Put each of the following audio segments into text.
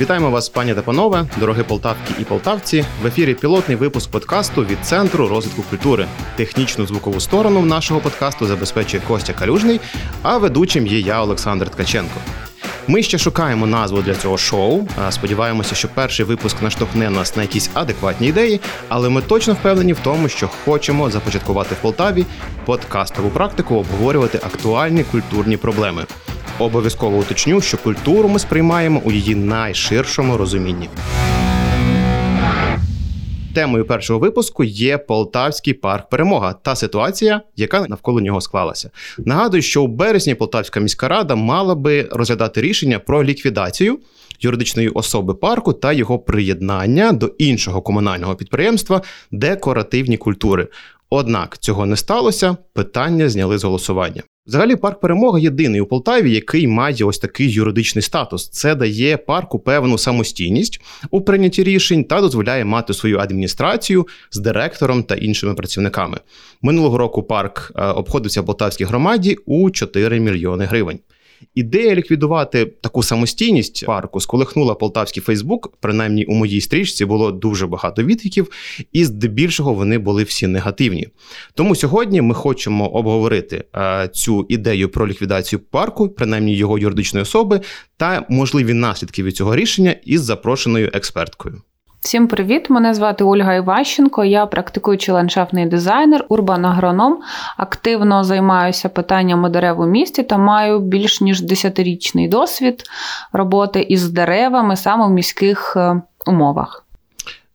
Вітаємо вас, пані та панове, дорогі полтавки і полтавці. В ефірі пілотний випуск подкасту від центру розвитку культури. Технічну звукову сторону нашого подкасту забезпечує Костя Калюжний, а ведучим є я, Олександр Ткаченко. Ми ще шукаємо назву для цього шоу. Сподіваємося, що перший випуск наштовхне нас на якісь адекватні ідеї, але ми точно впевнені в тому, що хочемо започаткувати в Полтаві подкастову практику, обговорювати актуальні культурні проблеми. Обов'язково уточню, що культуру ми сприймаємо у її найширшому розумінні. Темою першого випуску є Полтавський парк Перемога та ситуація, яка навколо нього склалася. Нагадую, що у березні Полтавська міська рада мала би розглядати рішення про ліквідацію юридичної особи парку та його приєднання до іншого комунального підприємства декоративні культури. Однак цього не сталося. Питання зняли з голосування. Взагалі, парк перемога єдиний у Полтаві, який має ось такий юридичний статус. Це дає парку певну самостійність у прийнятті рішень та дозволяє мати свою адміністрацію з директором та іншими працівниками. Минулого року парк обходився в Полтавській громаді у 4 мільйони гривень. Ідея ліквідувати таку самостійність парку сколихнула полтавський Фейсбук. Принаймні у моїй стрічці було дуже багато відгуків, і здебільшого вони були всі негативні. Тому сьогодні ми хочемо обговорити е, цю ідею про ліквідацію парку, принаймні його юридичної особи, та можливі наслідки від цього рішення із запрошеною експерткою. Всім привіт! Мене звати Ольга Іващенко. Я практикуючий ландшафтний дизайнер, урбан-агроном. Активно займаюся питаннями дерев у місті та маю більш ніж десятирічний досвід роботи із деревами саме в міських е, умовах.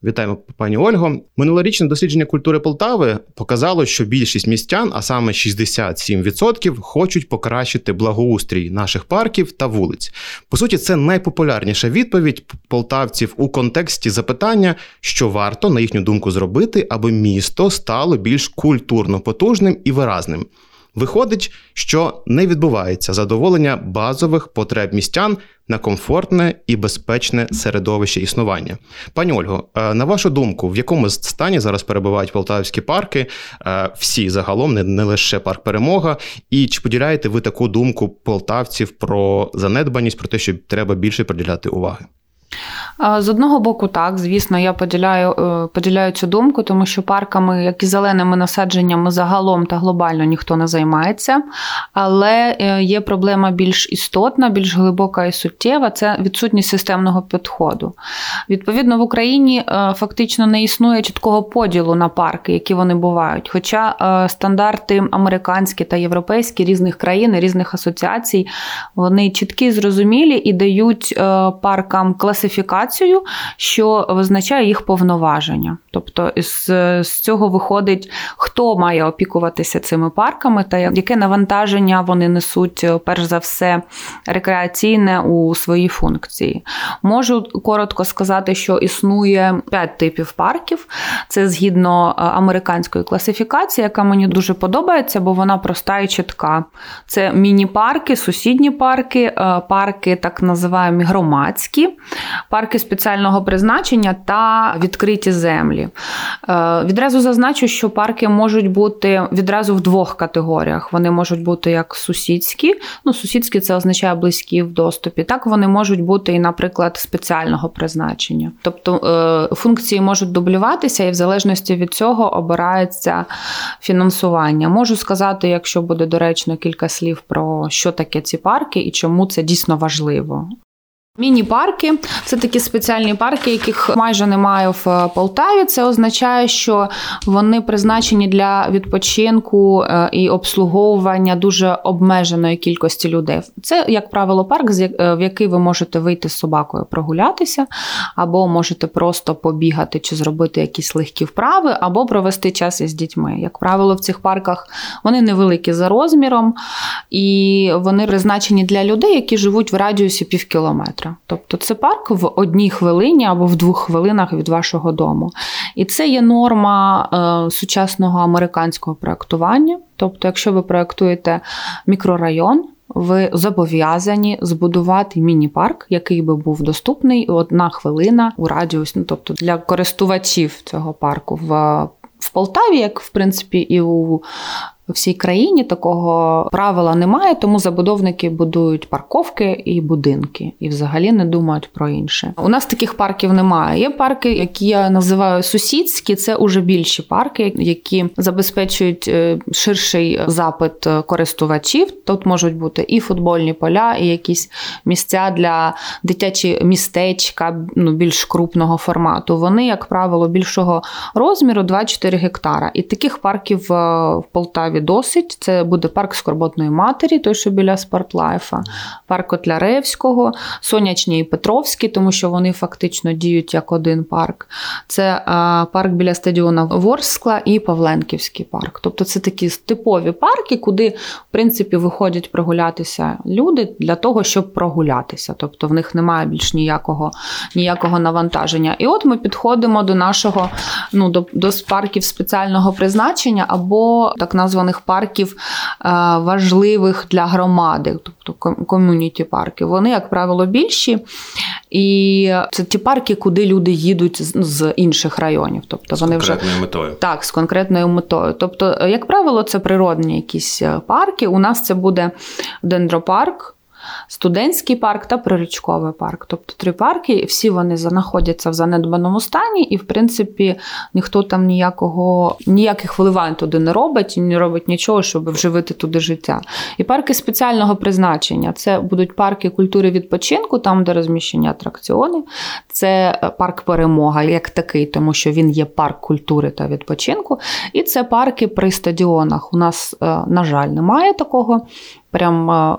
Вітаємо, пані Ольго. Минулорічне дослідження культури Полтави показало, що більшість містян, а саме 67%, хочуть покращити благоустрій наших парків та вулиць. По суті, це найпопулярніша відповідь полтавців у контексті запитання, що варто, на їхню думку, зробити, аби місто стало більш культурно потужним і виразним. Виходить, що не відбувається задоволення базових потреб містян на комфортне і безпечне середовище існування. Пані Ольго, е, на вашу думку, в якому стані зараз перебувають полтавські парки, е, всі загалом, не, не лише парк перемога, і чи поділяєте ви таку думку полтавців про занедбаність, про те, що треба більше приділяти уваги? З одного боку, так, звісно, я поділяю е, поділяю цю думку, тому що парками, як і зеленими насадженнями, загалом та глобально ніхто не займається. Але е, є проблема більш істотна, більш глибока і суттєва це відсутність системного підходу. Відповідно, в Україні е, фактично не існує чіткого поділу на парки, які вони бувають. Хоча стандарти американські та європейські різних країн, різних асоціацій, вони чіткі, зрозумілі і дають паркам класифікацію інформацію, що визначає їх повноваження. Тобто з, з цього виходить, хто має опікуватися цими парками, та яке навантаження вони несуть, перш за все, рекреаційне у своїй функції. Можу коротко сказати, що існує п'ять типів парків. Це згідно е, американської класифікації, яка мені дуже подобається, бо вона проста і чітка. Це міні-парки, сусідні парки, е, парки так називаємо громадські, парки спеціального призначення та відкриті землі. Е, відразу зазначу, що парки можуть бути відразу в двох категоріях. Вони можуть бути як сусідські, ну сусідські це означає близькі в доступі. Так вони можуть бути і, наприклад, спеціального призначення. Тобто е, функції можуть дублюватися, і в залежності від цього обирається фінансування. Можу сказати, якщо буде доречно, кілька слів про що таке ці парки і чому це дійсно важливо. Міні-парки це такі спеціальні парки, яких майже немає в е, Полтаві. Це означає, що вони призначені для відпочинку е, і обслуговування дуже обмеженої кількості людей. Це, як правило, парк, е, в який ви можете вийти з собакою прогулятися, або можете просто побігати чи зробити якісь легкі вправи, або провести час із дітьми. Як правило, в цих парках вони невеликі за розміром, і вони призначені для людей, які живуть в радіусі пів кілометра кілометра. Тобто це парк в одній хвилині або в двох хвилинах від вашого дому. І це є норма е, сучасного американського проектування. Тобто, якщо ви проектуєте мікрорайон, ви зобов'язані збудувати міні-парк, який би був доступний одна хвилина у радіусі, ну, тобто для користувачів цього парку в в Полтаві, як в принципі і у всій країні такого правила немає, тому забудовники будують парковки і будинки, і взагалі не думають про інше. У нас таких парків немає. Є парки, які я називаю сусідські, це уже більші парки, які забезпечують е, ширший запит користувачів. Тут можуть бути і футбольні поля, і якісь місця для дитячі містечка, ну більш крупного формату. Вони, як правило, більшого розміру 2-4 гектара. І таких парків е, в Полтаві досить. Це буде парк Скорботної матері, той, що біля Спортлайфа, парк Котляревського, Сонячні і Петровський, тому що вони фактично діють як один парк. Це парк біля стадіона Ворскла і Павленківський парк. Тобто це такі типові парки, куди, в принципі, виходять прогулятися люди для того, щоб прогулятися. Тобто в них немає більш ніякого ніякого навантаження. І от ми підходимо до нашого ну, до, до парків спеціального призначення або так названих парків е, важливих для громади, тобто ком'юніті парки. Вони, як правило, більші. І це ті парки, куди люди їдуть з, інших районів. Тобто з вони конкретною вже метою. Так, з конкретною метою. Тобто, як правило, це природні якісь е, парки. У нас це буде дендропарк студентський парк та прирічковий парк. Тобто три парки, всі вони знаходяться в занедбаному стані, і, в принципі, ніхто там ніякого, ніяких вливань туди не робить і не робить нічого, щоб вживити туди життя. І парки спеціального призначення це будуть парки культури відпочинку, там, де розміщені атракціони. Це е, парк перемога як такий, тому що він є парк культури та відпочинку. І це парки при стадіонах. У нас, е, на жаль, немає такого прям е,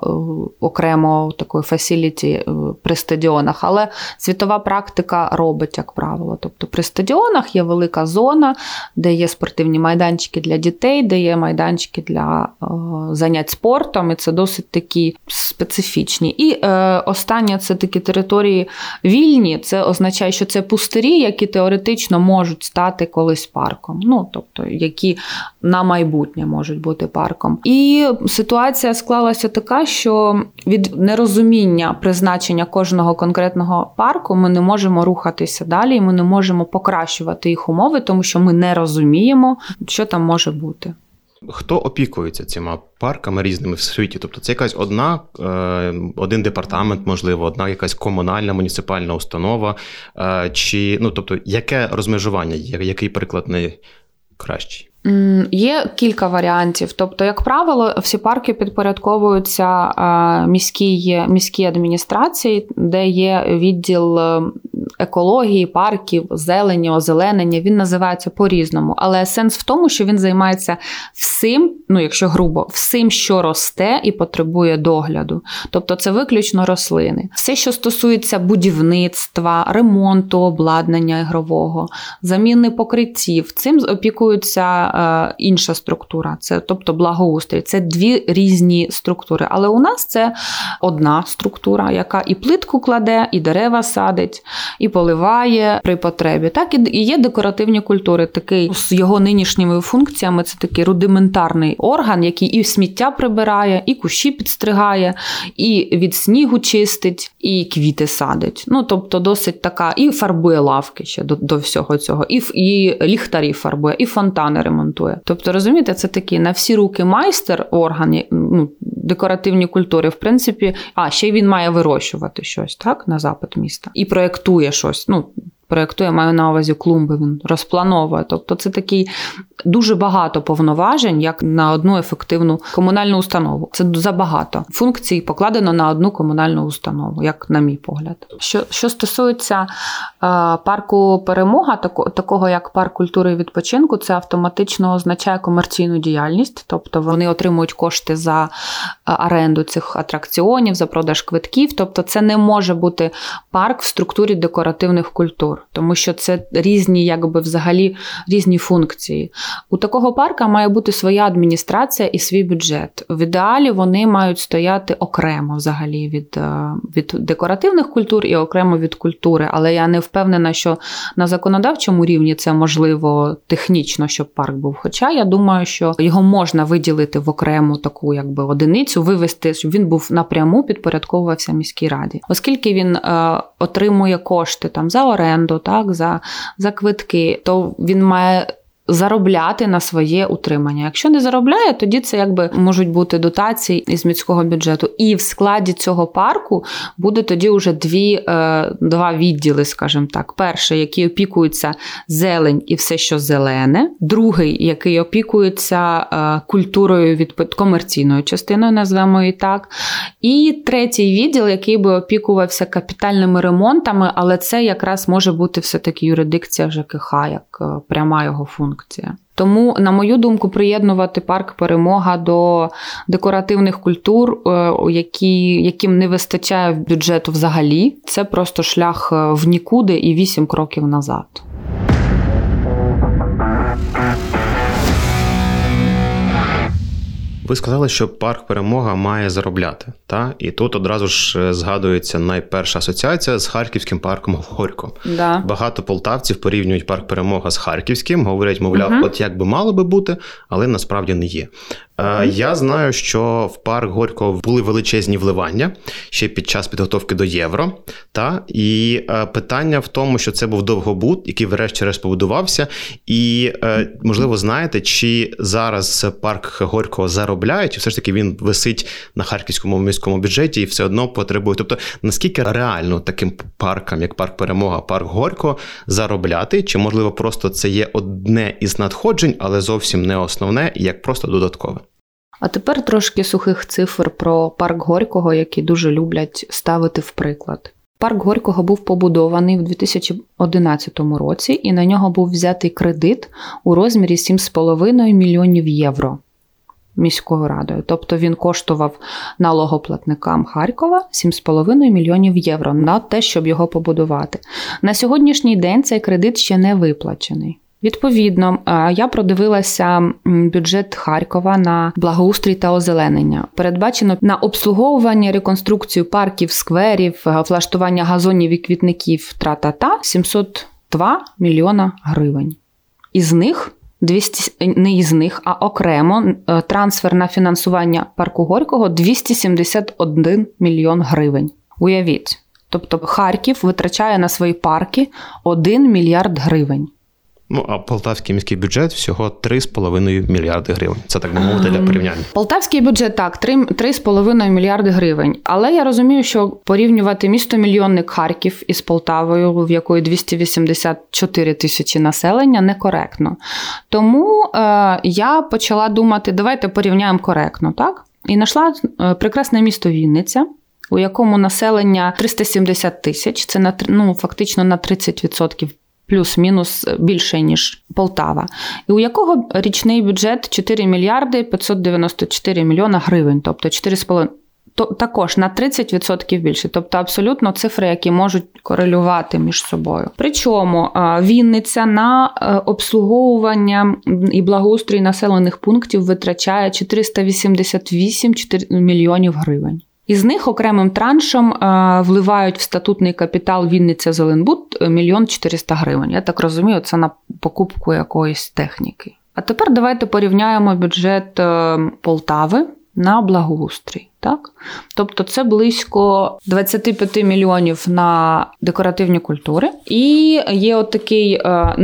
окремо такої фасіліті е, при стадіонах. Але світова практика робить, як правило. Тобто при стадіонах є велика зона, де є спортивні майданчики для дітей, де є майданчики для е, занять спортом, і це досить такі специфічні. І е, останнє це такі території вільні. Це означає, що це пустирі, які теоретично можуть стати колись парком. Ну, тобто, які на майбутнє можуть бути парком. І ситуація склалася склалася така, що від нерозуміння призначення кожного конкретного парку ми не можемо рухатися далі, і ми не можемо покращувати їх умови, тому що ми не розуміємо, що там може бути. Хто опікується цими парками різними в світі? Тобто це якась одна, е, один департамент, можливо, одна якась комунальна муніципальна установа, е, чи ну тобто, яке розмежування який приклад найкращий? Є кілька варіантів. Тобто, як правило, всі парки підпорядковуються міській міській адміністрації, де є відділ екології, парків, зелені, озеленення. Він називається по-різному. Але сенс в тому, що він займається всім, ну якщо грубо, всім, що росте і потребує догляду. Тобто, це виключно рослини. Все, що стосується будівництва, ремонту, обладнання ігрового, заміни покриттів, цим опікуються. Е, інша структура, це тобто благоустрій. Це дві різні структури. Але у нас це одна структура, яка і плитку кладе, і дерева садить, і поливає при потребі. Так і є декоративні культури. Такий з його нинішніми функціями це такий рудиментарний орган, який і сміття прибирає, і кущі підстригає, і від снігу чистить, і квіти садить. Ну тобто, досить така, і фарбує лавки ще до до всього цього, і і ліхтарі фарбує, і фонтани ремонтує ремонтує. Тобто, розумієте, це такий на всі руки майстер орган, ну, декоративні культури, в принципі, а ще й він має вирощувати щось так на запит міста і проєктує щось. Ну, проєктує, маю на увазі клумби, він розплановує. Тобто це такий дуже багато повноважень, як на одну ефективну комунальну установу. Це забагато функцій покладено на одну комунальну установу, як на мій погляд. Що що стосується е, парку перемога, тако, такого як парк культури і відпочинку, це автоматично означає комерційну діяльність, тобто вони отримують кошти за е, оренду цих атракціонів, за продаж квитків. Тобто, це не може бути парк в структурі декоративних культур тому що це різні, якби взагалі різні функції. У такого парка має бути своя адміністрація і свій бюджет. В ідеалі вони мають стояти окремо взагалі від, е, від декоративних культур і окремо від культури. Але я не впевнена, що на законодавчому рівні це можливо технічно, щоб парк був. Хоча я думаю, що його можна виділити в окрему таку якби одиницю, вивести, щоб він був напряму підпорядковувався міській раді, оскільки він е, отримує кошти там за оренду оренду, так, за, за квитки, то він має заробляти на своє утримання. Якщо не заробляє, тоді це якби можуть бути дотації із міського бюджету. І в складі цього парку буде тоді вже дві, е, два відділи, скажімо так. Перший, який опікується зелень і все, що зелене, другий, який опікується е, культурою від комерційною частиною, назвемо і так. І третій відділ, який би опікувався капітальними ремонтами, але це якраз може бути все-таки юрисдикція ЖКХ, як е, пряма його функція. Тому, на мою думку, приєднувати парк перемога до декоративних культур, е, які, яким не вистачає бюджету взагалі, це просто шлях е, в нікуди і вісім кроків назад. Ви сказали, що парк перемога має заробляти, та і тут одразу ж е, згадується найперша асоціація з харківським парком Горько. Да. Багато полтавців порівнюють парк перемога з харківським, говорять, мовляв, угу. от як би мало би бути, але насправді не є. Е, я знаю, що в парк Горького були величезні вливання ще під час підготовки до євро. Та і е, питання в тому, що це був довгобут, який, врешті-решт, побудувався. І можливо, знаєте, чи зараз парк Горького заробляє, чи все ж таки він висить на харківському міському бюджеті і все одно потребує. Тобто, наскільки реально таким паркам, як парк Перемога, парк Горького, заробляти, чи можливо просто це є одне із надходжень, але зовсім не основне, як просто додаткове. А тепер трошки сухих цифр про парк Горького, які дуже люблять ставити в приклад. Парк Горького був побудований в 2011 році, і на нього був взятий кредит у розмірі 7,5 мільйонів євро міською радою. Тобто він коштував налогоплатникам Харкова 7,5 мільйонів євро на те, щоб його побудувати. На сьогоднішній день цей кредит ще не виплачений. Відповідно, е, я продивилася бюджет Харкова на благоустрій та озеленення. Передбачено на обслуговування, реконструкцію парків, скверів, е, влаштування газонів і квітників тра-та-та 702 мільйона гривень. Із них 200, не із них, а окремо е, трансфер на фінансування парку Горького 271 мільйон гривень. Уявіть, тобто Харків витрачає на свої парки 1 мільярд гривень. Ну а полтавський міський бюджет всього 3,5 мільярди гривень. Це так би мовити для порівняння. Полтавський бюджет так 3,5 мільярди гривень. Але я розумію, що порівнювати місто мільйонник Харків із Полтавою, в якої 284 тисячі населення, некоректно. Тому е, я почала думати, давайте порівняємо коректно, так? І знайшла е, прекрасне місто Вінниця. У якому населення 370 тисяч, це на ну, фактично на 30% плюс-мінус більше, ніж Полтава, і у якого річний бюджет 4 мільярди 594 мільйона гривень, тобто 4,5 то також на 30% більше, тобто абсолютно цифри, які можуть корелювати між собою. Причому Вінниця на е, обслуговування і благоустрій населених пунктів витрачає 488 мільйонів гривень. Із них окремим траншем е, вливають в статутний капітал Вінниця Зеленбуд е, мільйон 400 гривень. Я так розумію, це на покупку якоїсь техніки. А тепер давайте порівняємо бюджет е, Полтави на благоустрій. Так? Тобто це близько 25 мільйонів на декоративні культури. І є от такий е,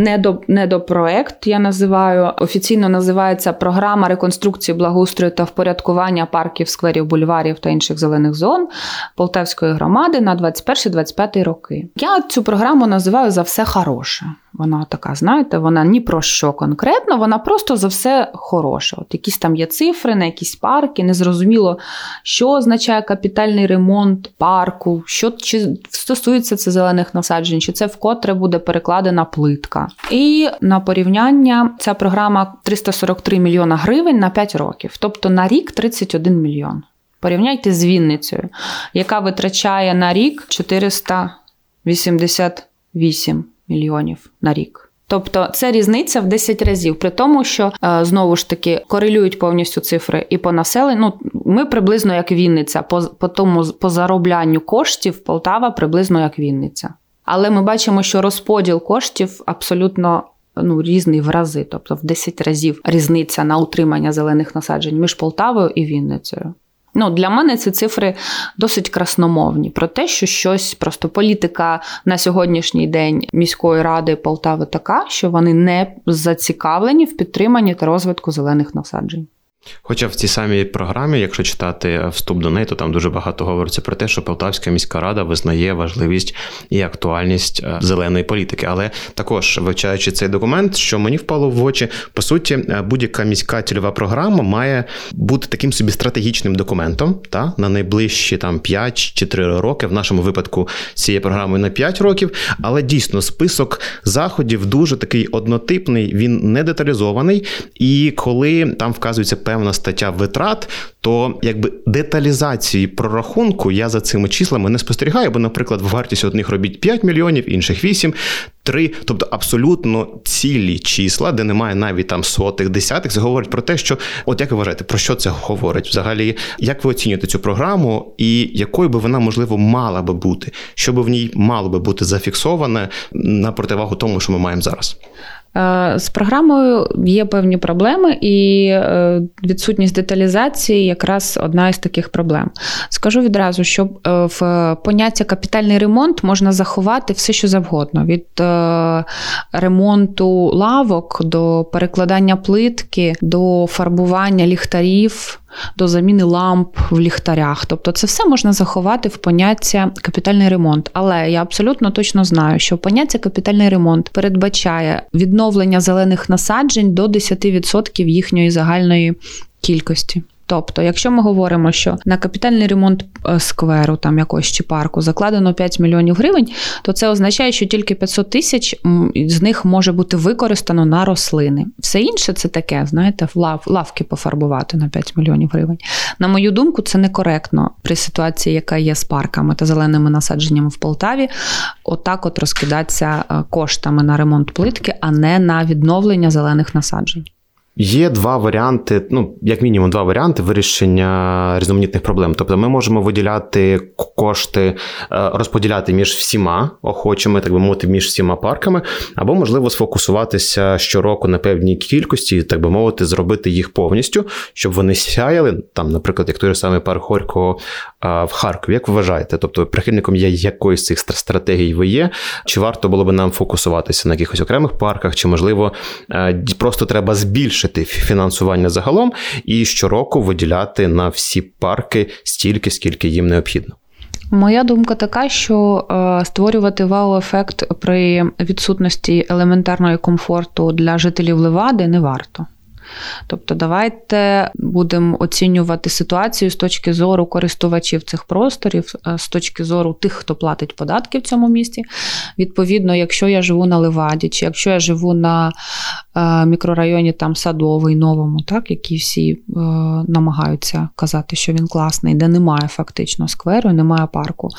недопроект, я називаю, офіційно називається Програма реконструкції благоустрою та впорядкування парків, скверів, бульварів та інших зелених зон Полтавської громади на 21-25 роки. Я цю програму називаю за все хороше. Вона така, знаєте, вона ні про що конкретно, вона просто за все хороше. От якісь там є цифри на якісь парки, незрозуміло, що означає капітальний ремонт парку, що чи стосується це зелених насаджень, чи це вкотре буде перекладена плитка. І на порівняння ця програма 343 мільйона гривень на 5 років, тобто на рік 31 мільйон. Порівняйте з Вінницею, яка витрачає на рік 488 мільйонів на рік. Тобто це різниця в 10 разів, при тому, що е, знову ж таки корелюють повністю цифри і по населенню. Ну, Ми приблизно як Вінниця, по по тому по зароблянню коштів Полтава приблизно як Вінниця. Але ми бачимо, що розподіл коштів абсолютно ну, різний в рази, тобто в 10 разів різниця на утримання зелених насаджень між Полтавою і Вінницею. Ну, Для мене ці цифри досить красномовні про те, що щось просто політика на сьогоднішній день міської ради Полтави така, що вони не зацікавлені в підтриманні та розвитку зелених насаджень. Хоча в цій самій програмі, якщо читати вступ до неї, то там дуже багато говориться про те, що Полтавська міська рада визнає важливість і актуальність е, зеленої політики. Але також вивчаючи цей документ, що мені впало в очі, по суті, е, будь-яка міська цільова програма має бути таким собі стратегічним документом та на найближчі там 5 чи 3 роки. В нашому випадку цієї програми на 5 років. Але дійсно список заходів дуже такий однотипний, він не деталізований. І коли там вказується певна певна стаття витрат, то якби деталізації прорахунку я за цими числами не спостерігаю, бо, наприклад, в вартість одних робіть 5 мільйонів, інших 8, 3, тобто абсолютно цілі числа, де немає навіть там сотих, десятих, це говорить про те, що от як ви вважаєте, про що це говорить взагалі? Як ви оцінюєте цю програму, і якою би вона можливо мала би бути, що би в ній мало би бути зафіксоване на противагу тому, що ми маємо зараз? Е, з програмою є певні проблеми, і е, відсутність деталізації якраз одна із таких проблем. Скажу відразу, що е, в поняття капітальний ремонт можна заховати все, що завгодно: від ремонту лавок до перекладання плитки, до фарбування ліхтарів до заміни ламп в ліхтарях. Тобто, це все можна заховати в поняття капітальний ремонт. Але я абсолютно точно знаю, що поняття капітальний ремонт передбачає відновлення зелених насаджень до 10% їхньої загальної кількості. Тобто, якщо ми говоримо, що на капітальний ремонт е, скверу, там якогось чи парку закладено 5 мільйонів гривень, то це означає, що тільки 500 тисяч з них може бути використано на рослини. Все інше це таке, знаєте, лав, лавки пофарбувати на 5 мільйонів гривень. На мою думку, це некоректно при ситуації, яка є з парками та зеленими насадженнями в Полтаві. Отак, от розкидатися е, коштами на ремонт плитки, а не на відновлення зелених насаджень. Є два варіанти, ну як мінімум, два варіанти вирішення різноманітних проблем. Тобто, ми можемо виділяти кошти, е, розподіляти між всіма охочими, так би мовити, між всіма парками, або можливо сфокусуватися щороку на певній кількості, так би мовити, зробити їх повністю, щоб вони сяяли. Там, наприклад, як той самий парк Горького в Харкові. Як ви вважаєте? Тобто, прихильником є якоїсь цих стратегій ви є? Чи варто було би нам фокусуватися на якихось окремих парках, чи можливо е, просто треба збільшити? Збільшити фінансування загалом і щороку виділяти на всі парки стільки, скільки їм необхідно. Моя думка така, що е, створювати вау-ефект при відсутності елементарної комфорту для жителів Левади не варто. Тобто, давайте будемо оцінювати ситуацію з точки зору користувачів цих просторів, е, з точки зору тих, хто платить податки в цьому місті. Відповідно, якщо я живу на Леваді, чи якщо я живу на мікрорайоні там Садовий, новому, так, які всі е, намагаються казати, що він класний, де немає фактично скверу, немає парку,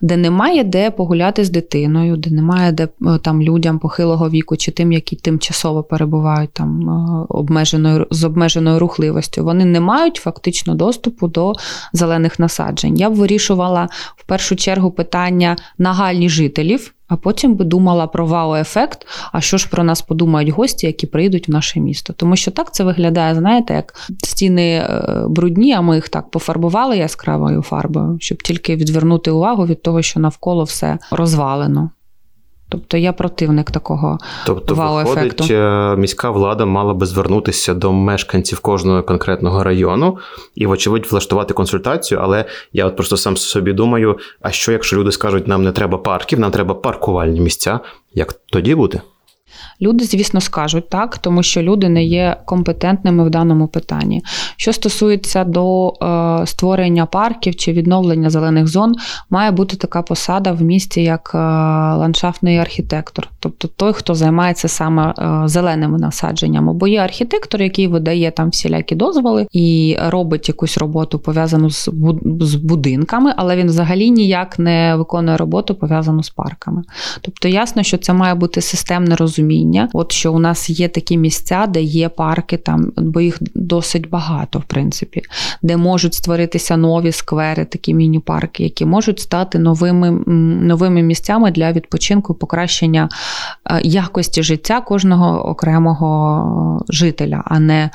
де немає де погуляти з дитиною, де немає де там людям похилого віку, чи тим, які тимчасово перебувають там обмеженою з обмеженою рухливостю, вони не мають фактично доступу до зелених насаджень. Я б вирішувала в першу чергу питання нагальні жителів. А потім би думала про вау-ефект, а що ж про нас подумають гості, які прийдуть в наше місто. Тому що так це виглядає, знаєте, як стіни е, брудні, а ми їх так пофарбували яскравою фарбою, щоб тільки відвернути увагу від того, що навколо все розвалено. Тобто я противник такого тобто, вау-ефекту. Виходить, е, міська влада мала би звернутися до мешканців кожного конкретного району і, вочевидь, влаштувати консультацію. Але я от просто сам собі думаю: а що, якщо люди скажуть, нам не треба парків, нам треба паркувальні місця? Як тоді бути? Люди, звісно, скажуть так, тому що люди не є компетентними в даному питанні. Що стосується до е, створення парків чи відновлення зелених зон, має бути така посада в місті як е, ландшафтний архітектор, тобто той, хто займається саме е, зеленими насадженнями. Бо є архітектор, який видає там всілякі дозволи і робить якусь роботу пов'язану з, з будинками, але він взагалі ніяк не виконує роботу пов'язану з парками. Тобто, ясно, що це має бути системне розуміння порозуміння. От що у нас є такі місця, де є парки, там бо їх досить багато, в принципі, де можуть створитися нові сквери, такі міні-парки, які можуть стати новими новими місцями для відпочинку, покращення е, якості життя кожного окремого жителя, а не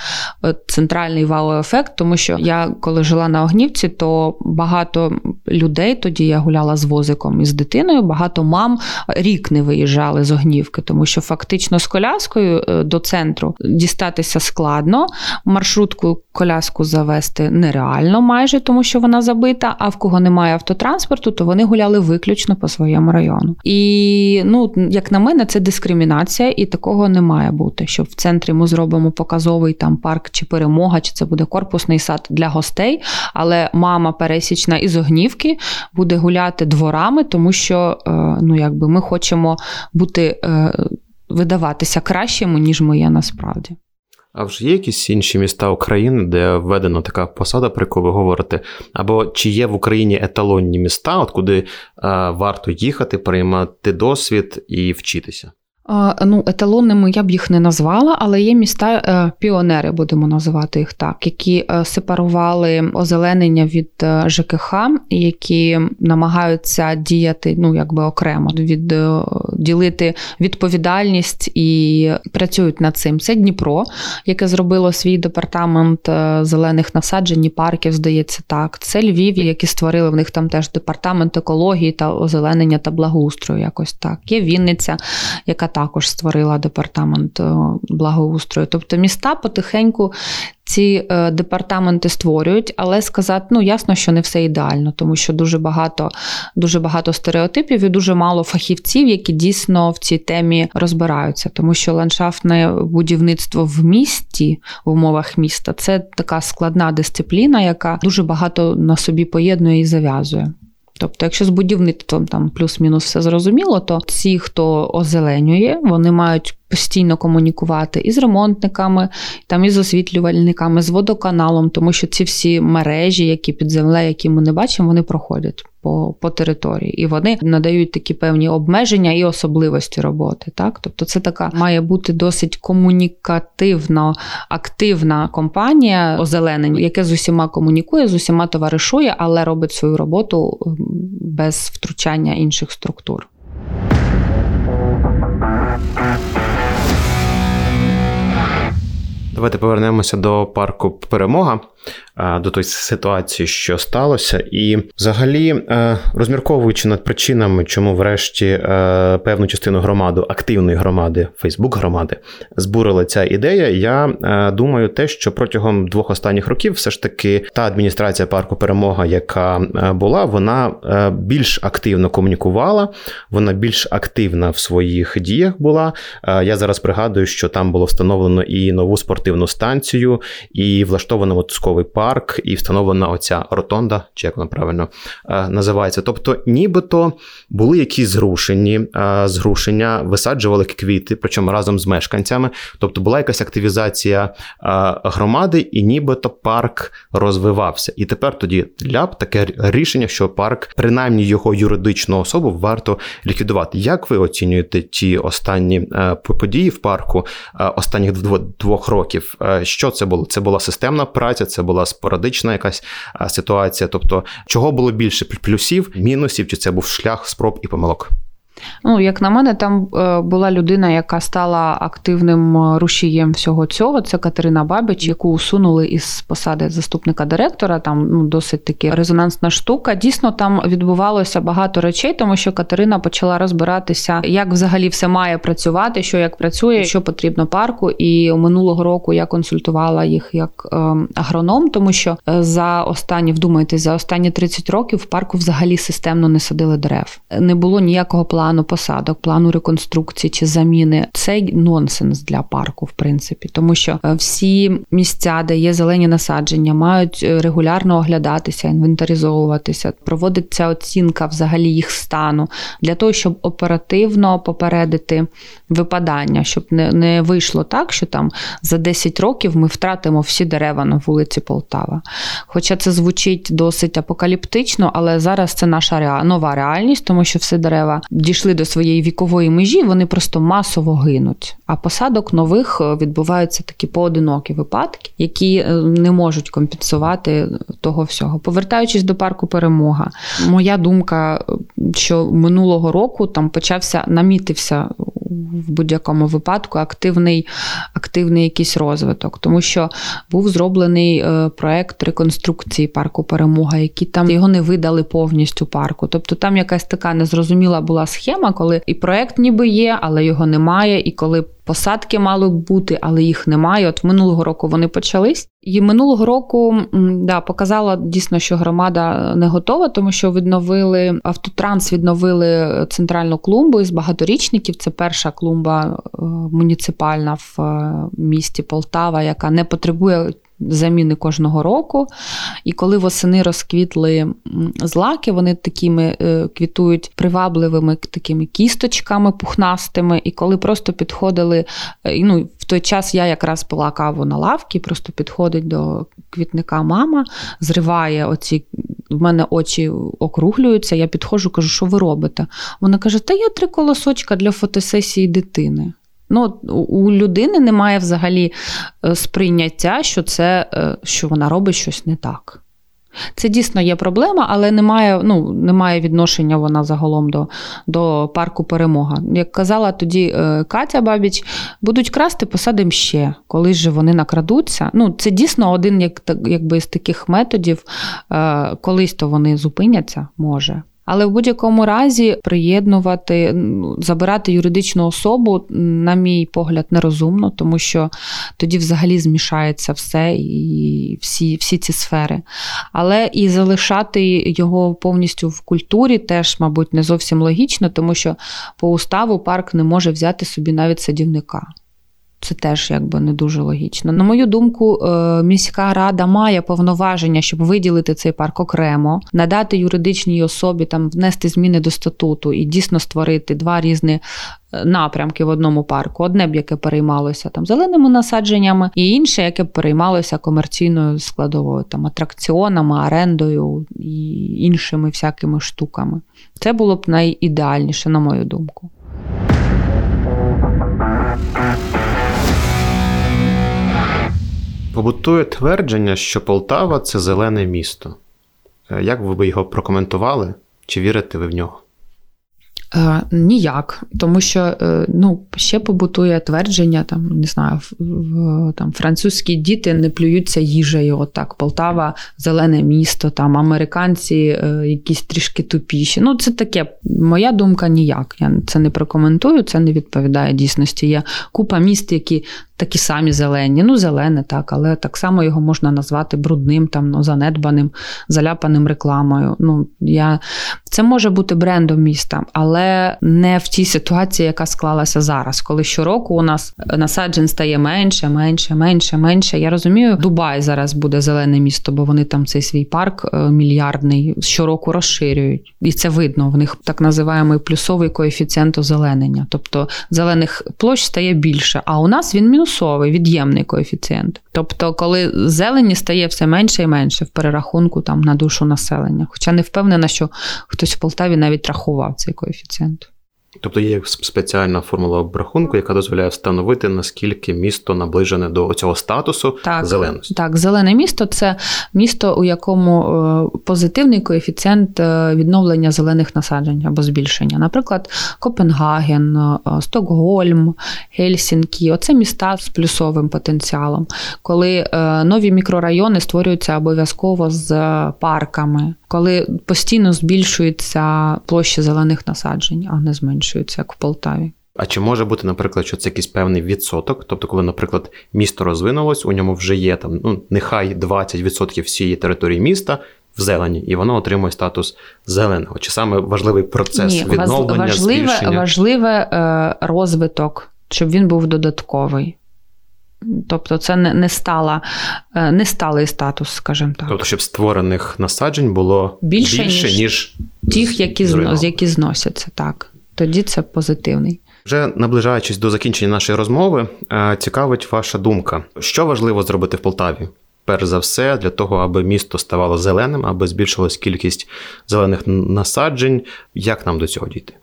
е, центральний вау-ефект. Тому що я коли жила на Огнівці, то багато людей тоді я гуляла з возиком із дитиною, багато мам рік не виїжджали з Огнівки, тому що фактично з коляскою е, до центру дістатися складно. Маршрутку коляску завести нереально майже, тому що вона забита. А в кого немає автотранспорту, то вони гуляли виключно по своєму району. І ну, як на мене, це дискримінація, і такого не має бути. Що в центрі ми зробимо показовий там парк чи перемога, чи це буде корпусний сад для гостей. Але мама пересічна із огнівки буде гуляти дворами, тому що е, ну якби ми хочемо бути е, видаватися кращими, ніж моє насправді. А вже є якісь інші міста України, де введена така посада, про яку ви говорите? Або чи є в Україні еталонні міста, от куди е, варто їхати, приймати досвід і вчитися? Ну, еталонними я б їх не назвала, але є міста е, піонери, будемо називати їх так, які е, сепарували озеленення від е, ЖКХ, які намагаються діяти ну якби окремо, відділити відповідальність і працюють над цим. Це Дніпро, яке зробило свій департамент зелених насаджень, парків, здається, так. Це Львів, які створили в них там теж департамент екології та озеленення та благоустрою. Якось так. Є Вінниця, яка також створила департамент е, благоустрою. Тобто міста потихеньку ці е, департаменти створюють, але сказати, ну ясно, що не все ідеально, тому що дуже багато дуже багато стереотипів і дуже мало фахівців, які дійсно в цій темі розбираються, тому що ландшафтне будівництво в місті в умовах міста це така складна дисципліна, яка дуже багато на собі поєднує і зав'язує. Тобто, якщо з будівництвом там плюс-мінус все зрозуміло, то ці, хто озеленює, вони мають постійно комунікувати і з ремонтниками, там і з освітлювальниками, з водоканалом, тому що ці всі мережі, які під землею, які ми не бачимо, вони проходять по по території, і вони надають такі певні обмеження і особливості роботи. Так, тобто, це така має бути досить комунікативно активна компанія озеленення, яке з усіма комунікує, з усіма товаришує, але робить свою роботу без втручання інших структур. Давайте повернемося до парку Перемога. Е, до тої ситуації, що сталося, і взагалі, е, розмірковуючи над причинами, чому врешті е, певну частину громади, активної громади, Фейсбук громади, збурила ця ідея. Я думаю, те, що протягом двох останніх років все ж таки та адміністрація парку Перемога, яка була, вона більш активно комунікувала, вона більш активна в своїх діях була. Я зараз пригадую, що там було встановлено і нову спортивну станцію, і влаштовано мотузковий парк парк і встановлена оця ротонда, чи як вона правильно е, називається. Тобто, нібито були якісь зрушені, е, зрушення, висаджували квіти, причому разом з мешканцями. Тобто була якась активізація е, громади, і нібито парк розвивався. І тепер тоді ляп таке рішення, що парк, принаймні його юридичну особу, варто ліквідувати. Як ви оцінюєте ті останні події в парку останніх двох років? Що це було? Це була системна праця, це була спорадична якась ситуація. Тобто, чого було більше плюсів, мінусів, чи це був шлях спроб і помилок? Ну, як на мене, там е, була людина, яка стала активним е, рушієм всього цього. Це Катерина Бабич, яку усунули із посади заступника директора. Там ну, досить таки резонансна штука. Дійсно, там відбувалося багато речей, тому що Катерина почала розбиратися, як взагалі все має працювати, що як працює, що потрібно парку. І минулого року я консультувала їх як е, агроном, тому що за останні вдумайтесь, за останні 30 років в парку взагалі системно не садили дерев. Не було ніякого плану плану посадок, плану реконструкції чи заміни це нонсенс для парку, в принципі, тому що е, всі місця, де є зелені насадження, мають е, регулярно оглядатися, інвентаризовуватися, проводиться оцінка взагалі їх стану для того, щоб оперативно попередити випадання, щоб не не вийшло так, що там за 10 років ми втратимо всі дерева на вулиці Полтава. Хоча це звучить досить апокаліптично, але зараз це наша нова реальність, тому що всі дерева дійшли дійшли до своєї вікової межі, вони просто масово гинуть. А посадок нових е, відбуваються такі поодинокі випадки, які е, не можуть компенсувати того всього. Повертаючись до парку Перемога, моя думка, що минулого року там почався намітився в будь-якому випадку активний активний якийсь розвиток, тому що був зроблений е, проект реконструкції парку Перемога, який там його не видали повністю парку. Тобто там якась така незрозуміла була схема, коли і проект ніби є, але його немає, і коли посадки мали б бути, але їх немає. От минулого року вони почались. І минулого року да, показала дійсно, що громада не готова, тому що відновили автотранс, відновили центральну клумбу із багаторічників. Це перша клумба е, муніципальна в е, місті Полтава, яка не потребує заміни кожного року. І коли восени розквітли злаки, вони такими е, квітують привабливими такими кісточками пухнастими. І коли просто підходили, е, ну, в той час я якраз пила каву на лавці, просто підходить до квітника мама, зриває оці. В мене очі округлюються, я підходжу, кажу, що ви робите? Вона каже: Та я три колосочка для фотосесії дитини. Ну, У людини немає взагалі е, сприйняття, що це, е, що вона робить щось не так. Це дійсно є проблема, але немає ну, немає відношення вона загалом до до парку перемога. Як казала тоді е, Катя Бабіч, будуть красти, посадимо ще, коли ж вони накрадуться. Ну, Це дійсно один як, якби, з таких методів, колись то вони зупиняться, може. Але в будь-якому разі приєднувати, забирати юридичну особу, на мій погляд, нерозумно, тому що тоді взагалі змішається все і всі, всі ці сфери. Але і залишати його повністю в культурі теж, мабуть, не зовсім логічно, тому що по уставу парк не може взяти собі навіть садівника. Це теж якби не дуже логічно. На мою думку, е, міська рада має повноваження, щоб виділити цей парк окремо, надати юридичній особі там внести зміни до статуту і дійсно створити два різні е, напрямки в одному парку. Одне б яке переймалося там зеленими насадженнями, і інше, яке б переймалося комерційною складовою, там атракціонами, орендою і іншими всякими штуками. Це було б найідеальніше, на мою думку. Побутує твердження, що Полтава це зелене місто. Е, як ви би його прокоментували? Чи вірите ви в нього? Е, ніяк, тому що е, ну, ще побутує твердження, там не знаю, в, там французькі діти не плюються їжею. Отак, Полтава, зелене місто, там американці е, якісь трішки тупіші. Ну, це таке, моя думка ніяк. Я це не прокоментую, це не відповідає дійсності. Є купа міст, які такі самі зелені. Ну, зелене, так, але так само його можна назвати брудним, там, ну, занедбаним, заляпаним рекламою. Ну, я... Це може бути брендом міста, але не в тій ситуації, яка склалася зараз, коли щороку у нас насаджень стає менше, менше, менше, менше. Я розумію, Дубай зараз буде зелене місто, бо вони там цей свій парк е, мільярдний щороку розширюють. І це видно. В них так називаємо плюсовий коефіцієнт озеленення. Тобто зелених площ стає більше, а у нас він мінусовий, від'ємний коефіцієнт. Тобто, коли зелені стає все менше і менше в перерахунку там на душу населення. Хоча не впевнена, що хтось в Полтаві навіть рахував цей коефіцієнт. Тобто є спеціальна формула обрахунку, яка дозволяє встановити, наскільки місто наближене до цього статусу так, зеленості. Так, зелене місто це місто, у якому е, позитивний коефіцієнт е, відновлення зелених насаджень або збільшення. Наприклад, Копенгаген, е, Стокгольм, Гельсінкі оце міста з плюсовим потенціалом, коли нові мікрорайони створюються обов'язково з парками коли постійно збільшується площа зелених насаджень, а не зменшується, як в Полтаві. А чи може бути, наприклад, що це якийсь певний відсоток? Тобто, коли, наприклад, місто розвинулось, у ньому вже є там, ну нехай 20% всієї території міста в зелені, і воно отримує статус зеленого. Чи саме важливий процес Ні, відновлення важливе, збільшення? важливе е, розвиток, щоб він був додатковий. Тобто це не не, стала, е, не сталий статус, скажімо так. Тобто, щоб створених насаджень було більше, більше ніж, ніж тих, які знос, які зносяться. Так. Тоді це позитивний. Вже наближаючись до закінчення нашої розмови, е, цікавить ваша думка, що важливо зробити в Полтаві? Перш за все, для того, аби місто ставало зеленим, аби збільшилась кількість зелених насаджень. Як нам до цього дійти?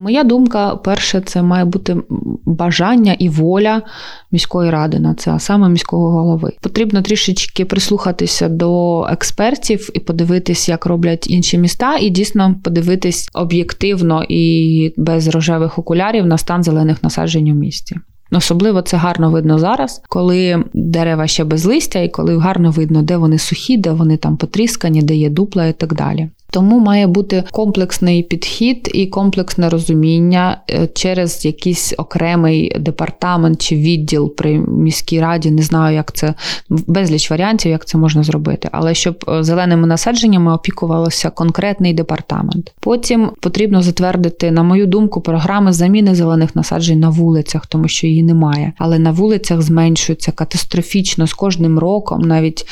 Моя думка, перше, це має бути бажання і воля міської ради на це, а саме міського голови. Потрібно трішечки прислухатися до експертів і подивитись, як роблять інші міста, і дійсно подивитись об'єктивно і без рожевих окулярів на стан зелених насаджень у місті. Особливо це гарно видно зараз, коли дерева ще без листя, і коли гарно видно, де вони сухі, де вони там потріскані, де є дупла і так далі. Тому має бути комплексний підхід і комплексне розуміння е, через якийсь окремий департамент чи відділ при міській раді. Не знаю, як це безліч варіантів, як це можна зробити, але щоб е, зеленими насадженнями опікувалося конкретний департамент. Потім потрібно затвердити, на мою думку, програми заміни зелених насаджень на вулицях, тому що її немає. Але на вулицях зменшується катастрофічно з кожним роком, навіть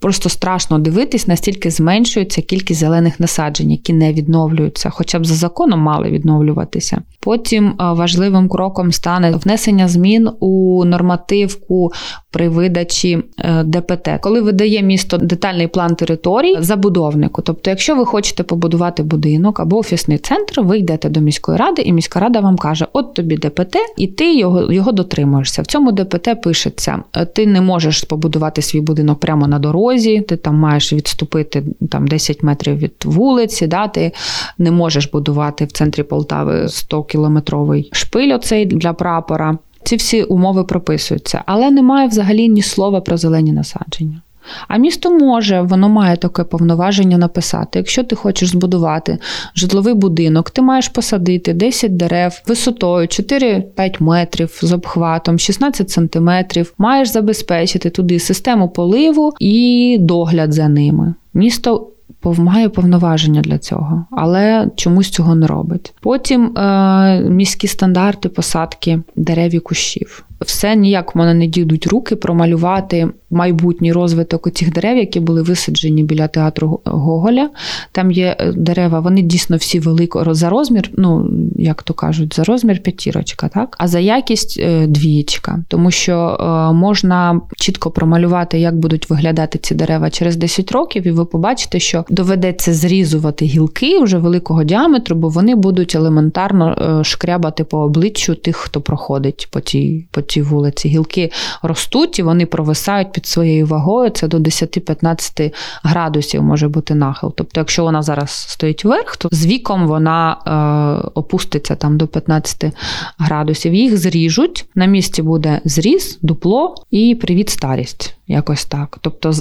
просто страшно дивитись, настільки зменшується кількість зелених насаджень, які не відновлюються, хоча б за законом мали відновлюватися. Потім е, важливим кроком стане внесення змін у нормативку при видачі е, ДПТ, коли видає місто детальний план територій забудовнику. Тобто, якщо ви хочете побудувати будинок або офісний центр, ви йдете до міської ради, і міська рада вам каже: От тобі ДПТ, і ти його його дотримуєшся. В цьому ДПТ пишеться: е, ти не можеш побудувати свій будинок прямо на дорозі, ти там маєш відступити там 10 метрів від вулиці, да, ти не можеш будувати в центрі Полтави 100 кілометровий шпиль оцей для прапора. Ці всі умови прописуються, але немає взагалі ні слова про зелені насадження. А місто може, воно має таке повноваження написати. Якщо ти хочеш збудувати житловий будинок, ти маєш посадити 10 дерев висотою 4-5 метрів з обхватом, 16 сантиметрів, маєш забезпечити туди систему поливу і догляд за ними. Місто має повноваження для цього, але чомусь цього не робить. Потім е, міські стандарти посадки дерев і кущів. Все ніяк в мене не дійдуть руки промалювати майбутній розвиток цих дерев, які були висаджені біля театру Гоголя. Там є е, дерева, вони дійсно всі велико за розмір, ну як то кажуть, за розмір п'ятірочка, так а за якість е, двієчка, тому що е, можна чітко промалювати, як будуть виглядати ці дерева через 10 років, і ви побачите, що доведеться зрізувати гілки вже великого діаметру, бо вони будуть елементарно шкрябати по обличчю тих, хто проходить по цій по цій вулиці. Гілки ростуть і вони провисають під своєю вагою. Це до 10-15 градусів може бути нахил. Тобто, якщо вона зараз стоїть вверх, то з віком вона е, опуститься там до 15 градусів. Їх зріжуть. На місці буде зріз, дупло і привіт старість. Якось так. Тобто,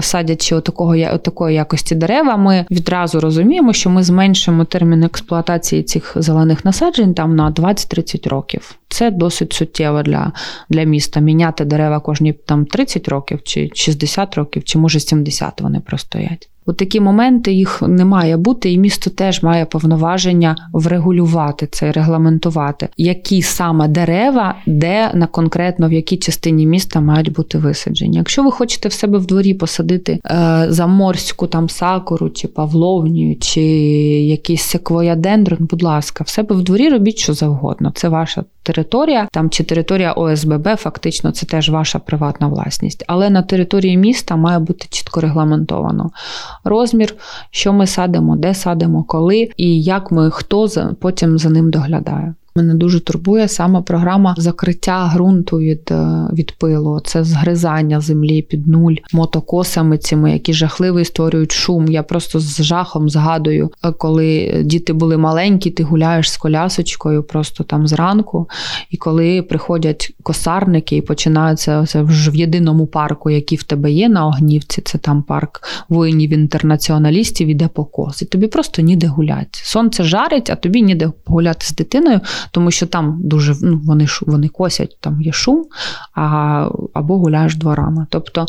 садячи отакого, отакої якості дерева, ми відразу розуміємо, що ми зменшимо термін експлуатації цих зелених насаджень там на 20-30 років. Це досить суттєво для для міста. Міняти дерева кожні там 30 років, чи 60 років, чи може 70 вони простоять. У такі моменти їх не має бути, і місто теж має повноваження врегулювати це, регламентувати, які саме дерева, де на конкретно в якій частині міста мають бути висаджені. Якщо ви хочете в себе в дворі посадити е, заморську там сакуру, чи павловнію, чи якийсь секвоядендрон, будь ласка, в себе в дворі робіть що завгодно. Це ваша територія, там чи територія ОСББ, фактично це теж ваша приватна власність. Але на території міста має бути чітко регламентовано розмір, що ми садимо, де садимо, коли і як ми хто потім за ним доглядає. Мене дуже турбує саме програма закриття ґрунту від е, від пилу. Це згризання землі під нуль мотокосами цими, які жахливо створюють шум. Я просто з жахом згадую, е, коли діти були маленькі, ти гуляєш з колясочкою просто там зранку. І коли приходять косарники і починаються це вже в єдиному парку, який в тебе є на Огнівці, це там парк воїнів-інтернаціоналістів, іде покос. І тобі просто ніде гуляти. Сонце жарить, а тобі ніде гуляти з дитиною тому що там дуже ну, вони вони косять, там є шум, а, або гуляєш дворами. Тобто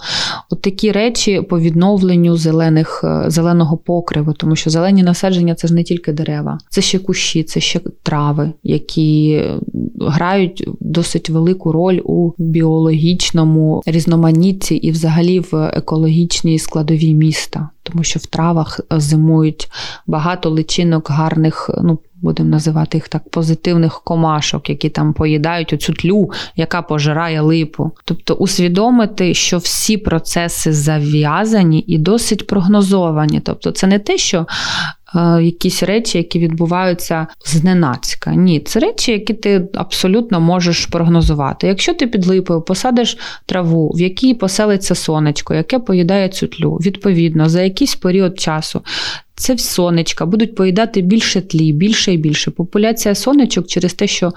от такі речі по відновленню зелених, е, зеленого покриву, тому що зелені насадження це ж не тільки дерева, це ще кущі, це ще трави, які грають досить велику роль у біологічному різноманітті і взагалі в екологічній складовій міста. Тому що в травах зимують багато личинок гарних, ну будемо називати їх так, позитивних комашок, які там поїдають оцю тлю, яка пожирає липу. Тобто усвідомити, що всі процеси зав'язані і досить прогнозовані. Тобто, це не те, що е, якісь речі, які відбуваються зненацька. Ні, це речі, які ти абсолютно можеш прогнозувати. Якщо ти під липою посадиш траву, в якій поселиться сонечко, яке поїдає цютлю, відповідно, за якийсь період часу це сонечка, будуть поїдати більше тлі, більше і більше. Популяція сонечок через те, що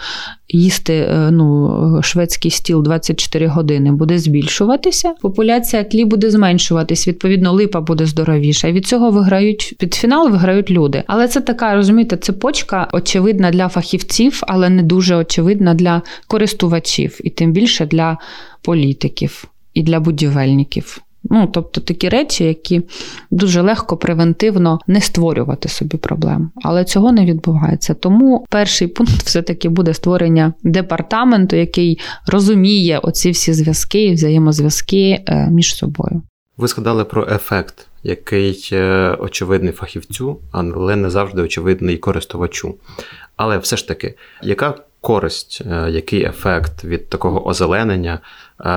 їсти е, ну, шведський стіл 24 години буде збільшуватися. Популяція тлі буде зменшуватись, відповідно, липа буде здоровіша. І від цього виграють під фінал, виграють люди. Але це така, розумієте, цепочка очевидна для фахівців, але не дуже очевидна для користувачів, і тим більше для політиків і для будівельників. Ну, тобто такі речі, які дуже легко превентивно не створювати собі проблем. Але цього не відбувається. Тому перший пункт все-таки буде створення департаменту, який розуміє оці всі зв'язки і взаємозв'язки е, між собою. Ви згадали про ефект, який очевидний фахівцю, але не завжди очевидний користувачу. Але все ж таки, яка користь, е, який ефект від такого озеленення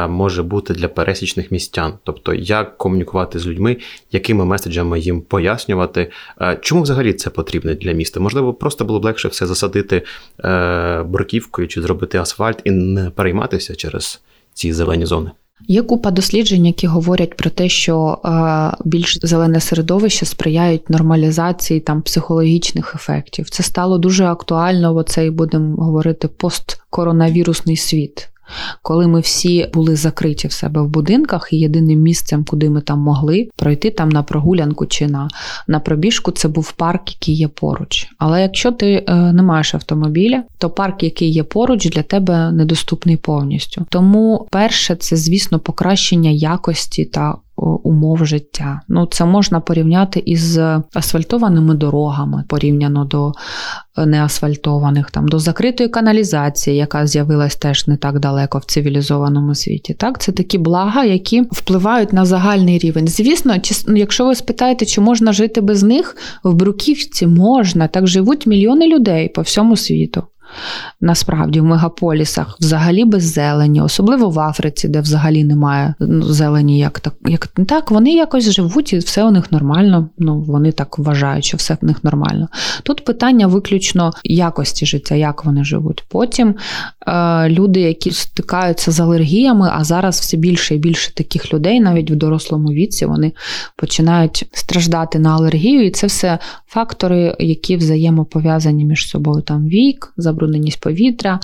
може бути для пересічних містян, тобто як комунікувати з людьми, якими меседжами їм пояснювати, е, чому взагалі це потрібно для міста? Можливо, просто було б легше все засадити бруківкою чи зробити асфальт і не перейматися через ці зелені зони. Є купа досліджень, які говорять про те, що е, більш зелене середовище сприяють нормалізації там психологічних ефектів. Це стало дуже актуально. оцей будемо говорити посткоронавірусний світ коли ми всі були закриті в себе в будинках, і єдиним місцем, куди ми там могли пройти там на прогулянку чи на на пробіжку, це був парк, який є поруч. Але якщо ти е, не маєш автомобіля, то парк, який є поруч, для тебе недоступний повністю. Тому перше, це звісно покращення якості та умов життя. Ну, Це можна порівняти із асфальтованими дорогами, порівняно до е, неасфальтованих, там, до закритої каналізації, яка з'явилась теж не так далеко в цивілізованому світі. Так, Це такі блага, які впливають на загальний рівень. Звісно, ну, якщо ви спитаєте, чи можна жити без них, в Бруківці можна, так живуть мільйони людей по всьому світу насправді в мегаполісах взагалі без зелені, особливо в Африці, де взагалі немає ну, зелені, як так, як так, вони якось живуть і все у них нормально. Ну вони так вважають, що все в них нормально. Тут питання виключно якості життя, як вони живуть. Потім е, люди, які стикаються з алергіями, а зараз все більше і більше таких людей, навіть в дорослому віці, вони починають страждати на алергію, і це все фактори, які взаємопов'язані між собою. Там вік, забрудненість повітря,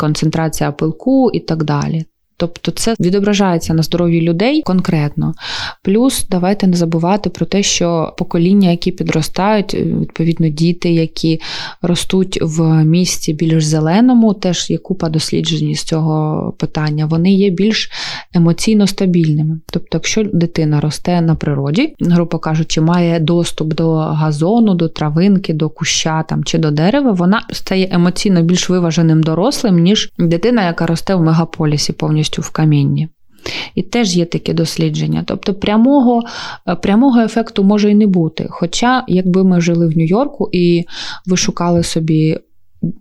концентрація пилку і так далі. Тобто це відображається на здоров'ї людей конкретно. Плюс давайте не забувати про те, що покоління, які підростають, відповідно, діти, які ростуть в місті більш зеленому, теж є купа досліджень з цього питання, вони є більш емоційно стабільними. Тобто, якщо дитина росте на природі, грубо кажучи, має доступ до газону, до травинки, до куща там чи до дерева, вона стає емоційно більш виваженим дорослим, ніж дитина, яка росте в мегаполісі повністю повністю в камінні. І теж є таке дослідження. Тобто прямого е, прямого ефекту може і не бути. Хоча, якби ми жили в Нью-Йорку і ви шукали собі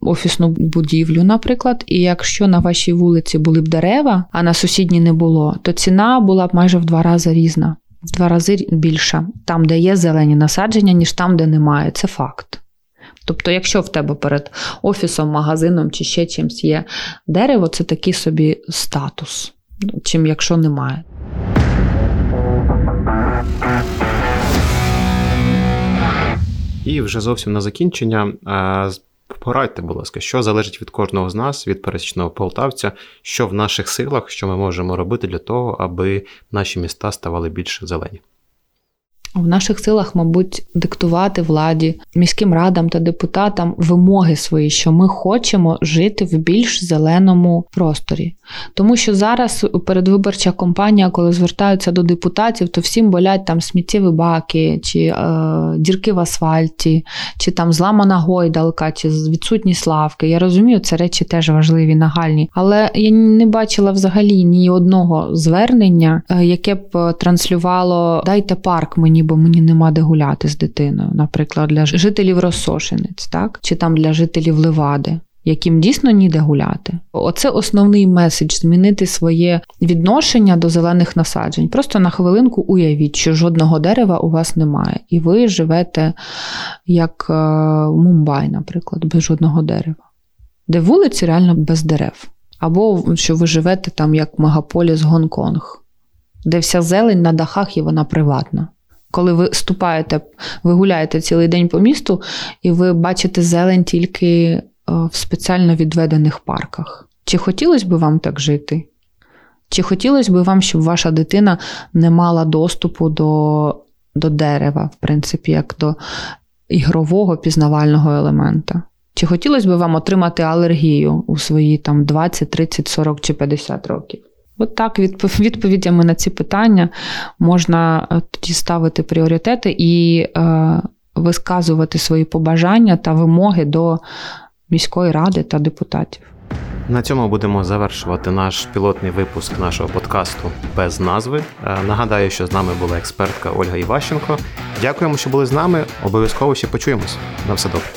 офісну будівлю, наприклад, і якщо на вашій вулиці були б дерева, а на сусідній не було, то ціна була б майже в два рази різна, в два рази більша, там, де є зелені насадження, ніж там, де немає. Це факт. Тобто, якщо в тебе перед офісом, магазином чи ще чимось є дерево, це такий собі статус, чим якщо немає. І вже зовсім на закінчення. Порадьте, будь ласка, що залежить від кожного з нас, від пересічного полтавця, що в наших силах, що ми можемо робити для того, аби наші міста ставали більш зелені. В наших силах, мабуть, диктувати владі, міським радам та депутатам вимоги свої, що ми хочемо жити в більш зеленому просторі. Тому що зараз передвиборча кампанія, коли звертаються до депутатів, то всім болять там сміттєві баки, чи е, дірки в асфальті, чи там зламана гойдалка, чи відсутність лавки. Я розумію, це речі теж важливі, нагальні. Але я не бачила взагалі ні одного звернення, е, яке б транслювало Дайте парк мені бо мені нема де гуляти з дитиною, наприклад, для жителів Росошинець, так? чи там для жителів Левади. яким дійсно ніде гуляти. Оце основний меседж змінити своє відношення до зелених насаджень. Просто на хвилинку уявіть, що жодного дерева у вас немає, і ви живете як е, Мумбай, наприклад, без жодного дерева, де вулиці реально без дерев. Або що ви живете там як мегаполіс Гонконг, де вся зелень на дахах і вона приватна. Коли ви ступаєте, ви гуляєте цілий день по місту, і ви бачите зелень тільки е, в спеціально відведених парках. Чи хотілося б вам так жити? Чи хотілося б вам, щоб ваша дитина не мала доступу до до дерева, в принципі, як до ігрового пізнавального елемента? Чи хотілося б вам отримати алергію у свої там 20, 30, 40 чи 50 років? От так, відповідями на ці питання можна е, тоді ставити пріоритети і е, висказувати свої побажання та вимоги до міської ради та депутатів. На цьому будемо завершувати наш пілотний випуск нашого подкасту без назви. Е, нагадаю, що з нами була експертка Ольга Іващенко. Дякуємо, що були з нами. Обов'язково ще почуємось. На все добре.